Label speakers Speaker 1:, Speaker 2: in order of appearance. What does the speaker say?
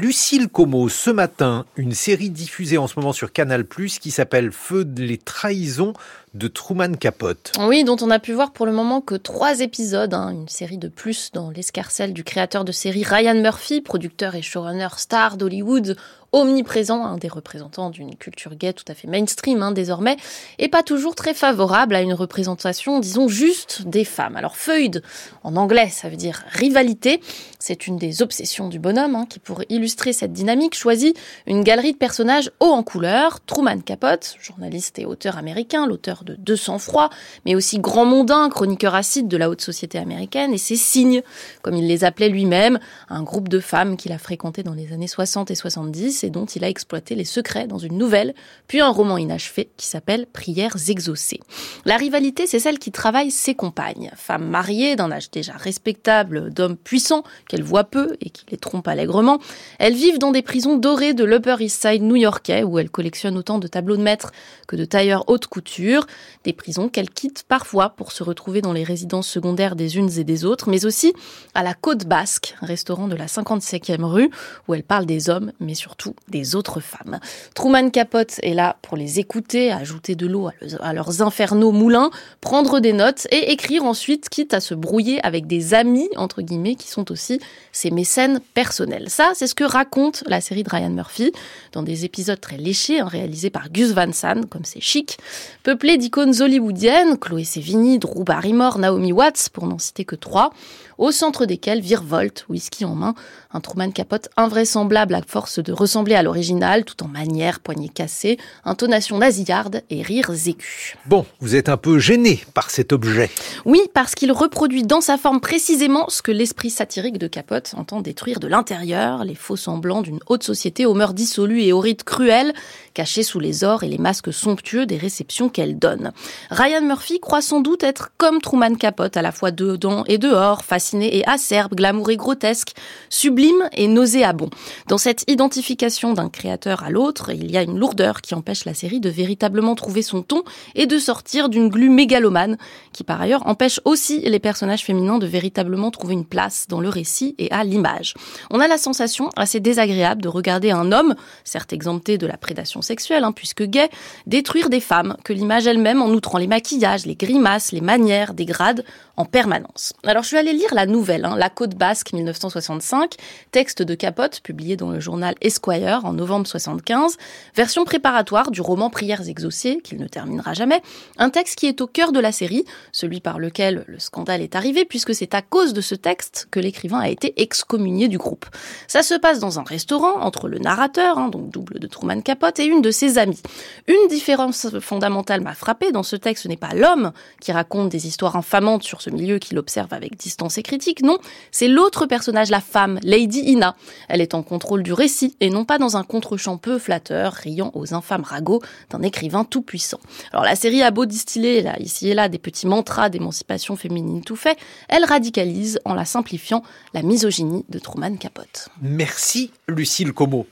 Speaker 1: Lucille Como, ce matin, une série diffusée en ce moment sur Canal+, qui s'appelle Feu de les trahisons de Truman Capote.
Speaker 2: Oui, dont on a pu voir pour le moment que trois épisodes, hein, une série de plus dans l'escarcelle du créateur de série Ryan Murphy, producteur et showrunner star d'Hollywood, omniprésent, un des représentants d'une culture gay tout à fait mainstream hein, désormais, et pas toujours très favorable à une représentation, disons, juste des femmes. Alors Feud, en anglais, ça veut dire rivalité, c'est une des obsessions du bonhomme, hein, qui pour illustrer cette dynamique choisit une galerie de personnages hauts en couleur, Truman Capote, journaliste et auteur américain, l'auteur de Deux sang-froid, mais aussi grand mondain, chroniqueur acide de la haute société américaine, et ses signes, comme il les appelait lui-même, un groupe de femmes qu'il a fréquenté dans les années 60 et 70, et dont il a exploité les secrets dans une nouvelle, puis un roman inachevé qui s'appelle Prières exaucées. La rivalité, c'est celle qui travaille ses compagnes, femmes mariées d'un âge déjà respectable, d'hommes puissants qu'elle voit peu et qui les trompent allègrement. Elles vivent dans des prisons dorées de l'Upper East Side new-yorkais où elles collectionnent autant de tableaux de maître que de tailleurs haute couture, des prisons qu'elles quittent parfois pour se retrouver dans les résidences secondaires des unes et des autres, mais aussi à la Côte Basque, restaurant de la 55e rue où elles parlent des hommes, mais surtout des autres femmes. Truman Capote est là pour les écouter, ajouter de l'eau à leurs infernaux moulins, prendre des notes et écrire ensuite, quitte à se brouiller avec des amis, entre guillemets, qui sont aussi ses mécènes personnels. Ça, c'est ce que raconte la série de Ryan Murphy, dans des épisodes très léchés, hein, réalisés par Gus Van Sant, comme c'est chic, d'icônes hollywoodiennes, Chloé Sevigny, Drew Barrymore, Naomi Watts, pour n'en citer que trois, au centre desquels virevolte, whisky en main, un Truman Capote invraisemblable à force de ressembler à l'original, tout en manière, poignée cassée, intonation nasillarde et rires écus.
Speaker 1: Bon, vous êtes un peu gêné par cet objet.
Speaker 2: Oui, parce qu'il reproduit dans sa forme précisément ce que l'esprit satirique de Capote entend détruire de l'intérieur, les faux semblants d'une haute société aux mœurs dissolues et aux rites cruels, cachés sous les ors et les masques somptueux des réceptions qu'elle donne. Ryan Murphy croit sans doute être comme Truman Capote, à la fois dedans et dehors, et acerbe, glamour et grotesque, sublime et nauséabond. Dans cette identification d'un créateur à l'autre, il y a une lourdeur qui empêche la série de véritablement trouver son ton et de sortir d'une glu mégalomane, qui par ailleurs empêche aussi les personnages féminins de véritablement trouver une place dans le récit et à l'image. On a la sensation assez désagréable de regarder un homme, certes exempté de la prédation sexuelle, hein, puisque gay, détruire des femmes, que l'image elle-même, en outrant les maquillages, les grimaces, les manières, dégrade en permanence. Alors je suis allée lire la nouvelle, hein, La Côte Basque 1965, texte de Capote publié dans le journal Esquire en novembre 75, version préparatoire du roman Prières exaucées qu'il ne terminera jamais, un texte qui est au cœur de la série, celui par lequel le scandale est arrivé puisque c'est à cause de ce texte que l'écrivain a été excommunié du groupe. Ça se passe dans un restaurant entre le narrateur, hein, donc double de Truman Capote, et une de ses amies. Une différence fondamentale m'a dans ce texte, ce n'est pas l'homme qui raconte des histoires infamantes sur ce milieu qu'il observe avec distance et critique. Non, c'est l'autre personnage, la femme, Lady Ina. Elle est en contrôle du récit et non pas dans un contre-champ peu flatteur, riant aux infâmes ragots d'un écrivain tout puissant. Alors la série a beau distiller là, ici et là des petits mantras d'émancipation féminine tout fait, elle radicalise en la simplifiant la misogynie de Truman Capote.
Speaker 1: Merci Lucille Como.